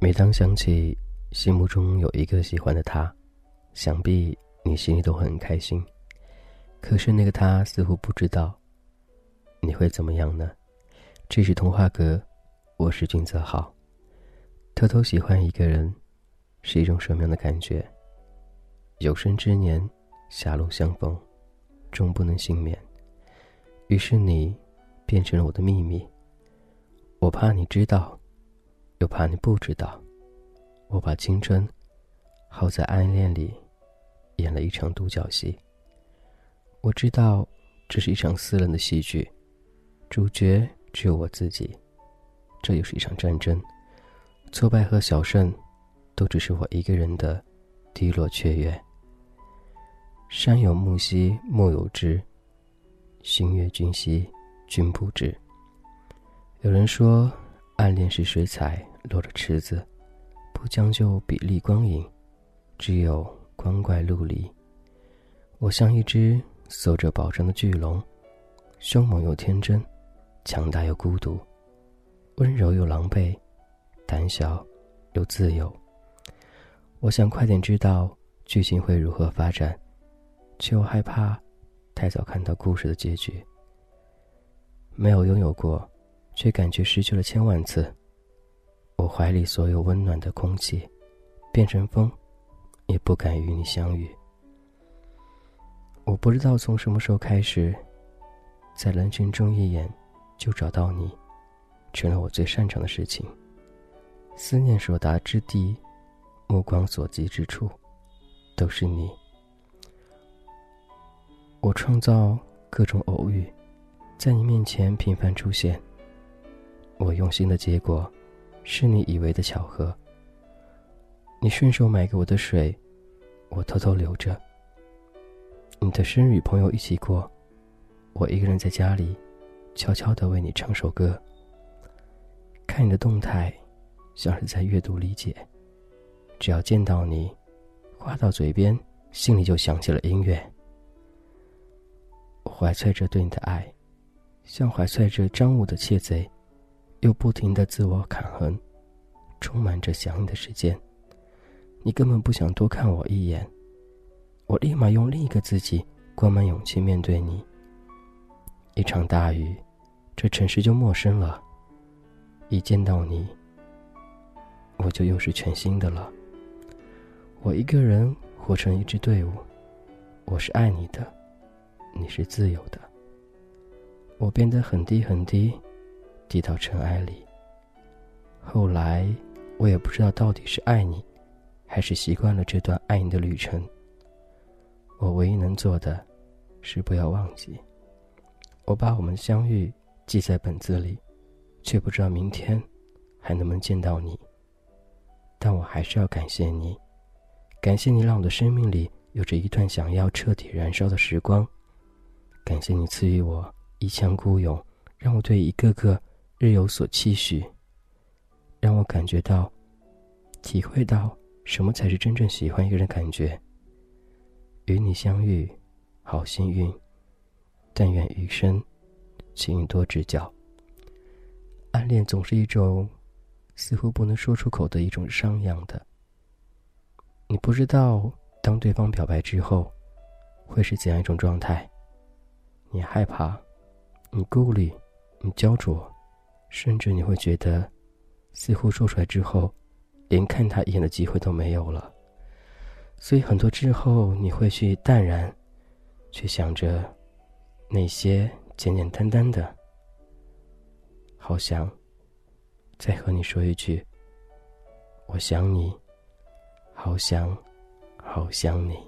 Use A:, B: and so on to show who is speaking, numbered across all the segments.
A: 每当想起心目中有一个喜欢的他，想必你心里都很开心。可是那个他似乎不知道，你会怎么样呢？这是童话阁，我是君泽浩。偷偷喜欢一个人，是一种什么样的感觉？有生之年，狭路相逢，终不能幸免。于是你，变成了我的秘密。我怕你知道。又怕你不知道，我把青春耗在暗恋里，演了一场独角戏。我知道这是一场私人的戏剧，主角只有我自己。这又是一场战争，挫败和小胜，都只是我一个人的低落雀跃。山有木兮木有枝，心悦君兮君不知。有人说。暗恋是水彩落了池子，不将就比例光影，只有光怪陆离。我像一只守着宝藏的巨龙，凶猛又天真，强大又孤独，温柔又狼狈，胆小又自由。我想快点知道剧情会如何发展，却又害怕太早看到故事的结局。没有拥有过。却感觉失去了千万次。我怀里所有温暖的空气，变成风，也不敢与你相遇。我不知道从什么时候开始，在人群中一眼就找到你，成了我最擅长的事情。思念所达之地，目光所及之处，都是你。我创造各种偶遇，在你面前频繁出现。我用心的结果，是你以为的巧合。你顺手买给我的水，我偷偷留着。你的生日与朋友一起过，我一个人在家里，悄悄的为你唱首歌。看你的动态，像是在阅读理解。只要见到你，话到嘴边，心里就响起了音乐。怀揣着对你的爱，像怀揣着赃物的窃贼。又不停的自我砍痕，充满着想你的时间。你根本不想多看我一眼，我立马用另一个自己灌满勇气面对你。一场大雨，这城市就陌生了。一见到你，我就又是全新的了。我一个人活成一支队伍，我是爱你的，你是自由的。我变得很低很低。低到尘埃里。后来，我也不知道到底是爱你，还是习惯了这段爱你的旅程。我唯一能做的，是不要忘记。我把我们相遇记在本子里，却不知道明天还能不能见到你。但我还是要感谢你，感谢你让我的生命里有着一段想要彻底燃烧的时光。感谢你赐予我一腔孤勇，让我对一个个。日有所期许，让我感觉到、体会到什么才是真正喜欢一个人的感觉。与你相遇，好幸运，但愿余生，请多指教。暗恋总是一种似乎不能说出口的一种伤样的。你不知道，当对方表白之后，会是怎样一种状态。你害怕，你顾虑，你焦灼。甚至你会觉得，似乎说出来之后，连看他一眼的机会都没有了。所以很多之后，你会去淡然，去想着那些简简单单的。好想再和你说一句：“我想你，好想，好想你。”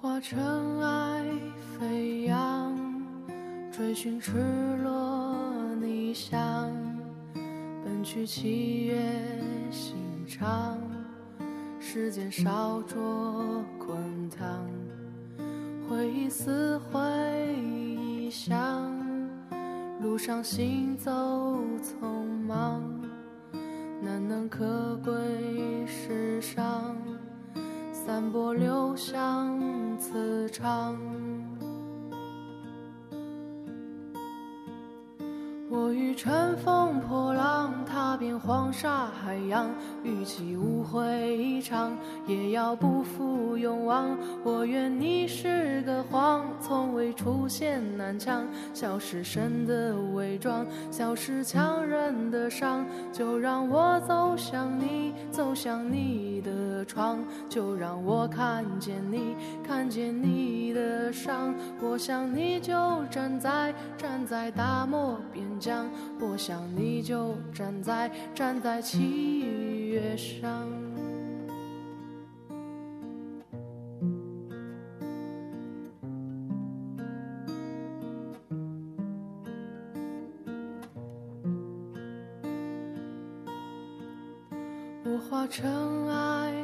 B: 化尘埃飞扬，追寻赤裸逆翔，奔去七月心肠，时间烧灼滚烫，回忆撕毁臆想。路上行走匆忙，难能可贵世上，散播留香磁场。我欲乘风破浪，踏遍黄沙海洋，与其误会一场，也要不负勇往。我愿你是个谎，从未出现南墙，笑是神的伪装，笑是强忍的伤。就让我走向你，走向你的窗，就让我看见你，看见你的伤。我想你就站在，站在大漠边疆。我想你就站在站在七月上。我化尘埃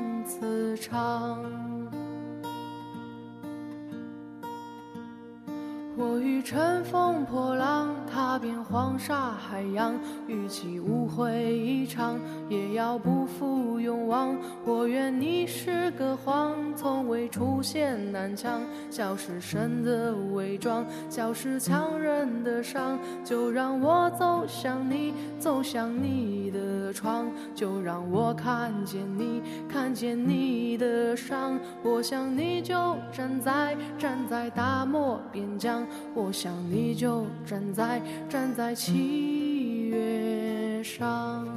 B: 磁场。我欲乘风破浪，踏遍黄沙海洋，与其误会一场，也要不负勇往。我愿你是个谎，从未出现南墙，笑是神的伪装，笑是强忍的伤。就让我走向你，走向你的窗，就让我看见你，看见你的伤。我想你就站在，站在大漠边疆。我想你就站在站在七月上。